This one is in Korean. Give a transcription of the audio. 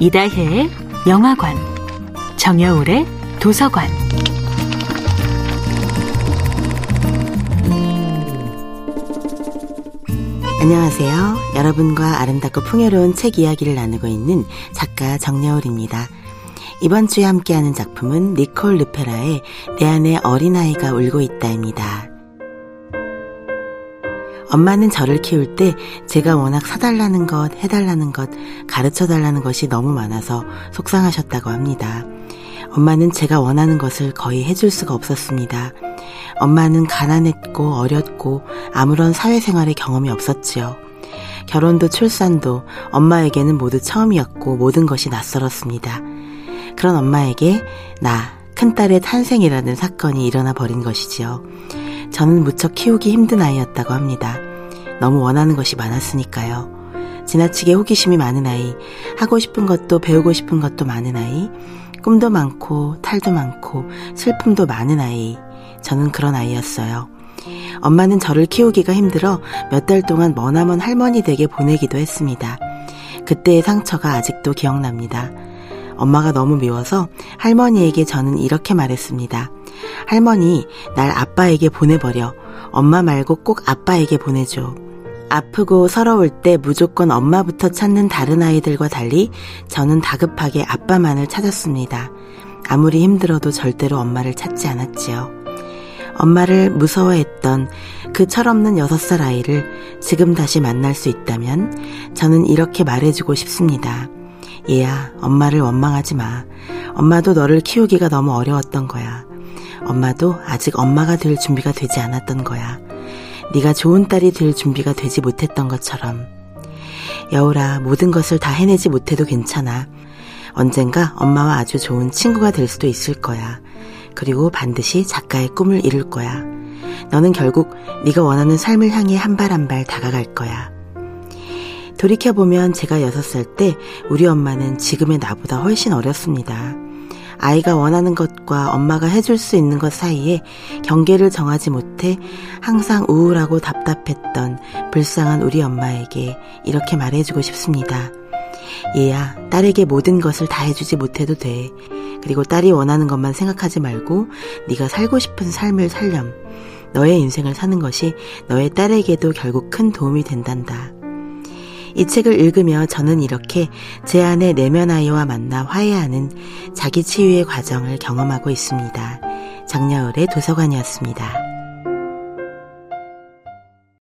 이다혜의 영화관, 정여울의 도서관. 안녕하세요. 여러분과 아름답고 풍요로운 책 이야기를 나누고 있는 작가 정여울입니다. 이번 주에 함께하는 작품은 니콜 르페라의 내 안에 어린아이가 울고 있다입니다. 엄마는 저를 키울 때 제가 워낙 사달라는 것, 해달라는 것, 가르쳐 달라는 것이 너무 많아서 속상하셨다고 합니다. 엄마는 제가 원하는 것을 거의 해줄 수가 없었습니다. 엄마는 가난했고 어렸고 아무런 사회생활의 경험이 없었지요. 결혼도 출산도 엄마에게는 모두 처음이었고 모든 것이 낯설었습니다. 그런 엄마에게 나, 큰딸의 탄생이라는 사건이 일어나 버린 것이지요. 저는 무척 키우기 힘든 아이였다고 합니다. 너무 원하는 것이 많았으니까요. 지나치게 호기심이 많은 아이, 하고 싶은 것도 배우고 싶은 것도 많은 아이, 꿈도 많고 탈도 많고 슬픔도 많은 아이. 저는 그런 아이였어요. 엄마는 저를 키우기가 힘들어 몇 달 동안 머나먼 할머니 댁에 보내기도 했습니다. 그때의 상처가 아직도 기억납니다. 엄마가 너무 미워서 할머니에게 저는 이렇게 말했습니다. 할머니, 날 아빠에게 보내버려. 엄마 말고 꼭 아빠에게 보내줘. 아프고 서러울 때 무조건 엄마부터 찾는 다른 아이들과 달리 저는 다급하게 아빠만을 찾았습니다. 아무리 힘들어도 절대로 엄마를 찾지 않았지요. 엄마를 무서워했던 그 철없는 여섯 살 아이를 지금 다시 만날 수 있다면 저는 이렇게 말해주고 싶습니다. 얘야, 엄마를 원망하지 마. 엄마도 너를 키우기가 너무 어려웠던 거야. 엄마도 아직 엄마가 될 준비가 되지 않았던 거야. 네가 좋은 딸이 될 준비가 되지 못했던 것처럼. 여울아, 모든 것을 다 해내지 못해도 괜찮아. 언젠가 엄마와 아주 좋은 친구가 될 수도 있을 거야. 그리고 반드시 작가의 꿈을 이룰 거야. 너는 결국 네가 원하는 삶을 향해 한 발 한 발 다가갈 거야. 돌이켜보면 제가 6살 때 우리 엄마는 지금의 나보다 훨씬 어렸습니다. 아이가 원하는 것과 엄마가 해줄 수 있는 것 사이에 경계를 정하지 못해 항상 우울하고 답답했던 불쌍한 우리 엄마에게 이렇게 말해주고 싶습니다. 얘야, 딸에게 모든 것을 다 해주지 못해도 돼. 그리고 딸이 원하는 것만 생각하지 말고 네가 살고 싶은 삶을 살렴. 너의 인생을 사는 것이 너의 딸에게도 결국 큰 도움이 된단다. 이 책을 읽으며 저는 이렇게 제 안의 내면 아이와 만나 화해하는 자기 치유의 과정을 경험하고 있습니다. 정여울의 도서관이었습니다.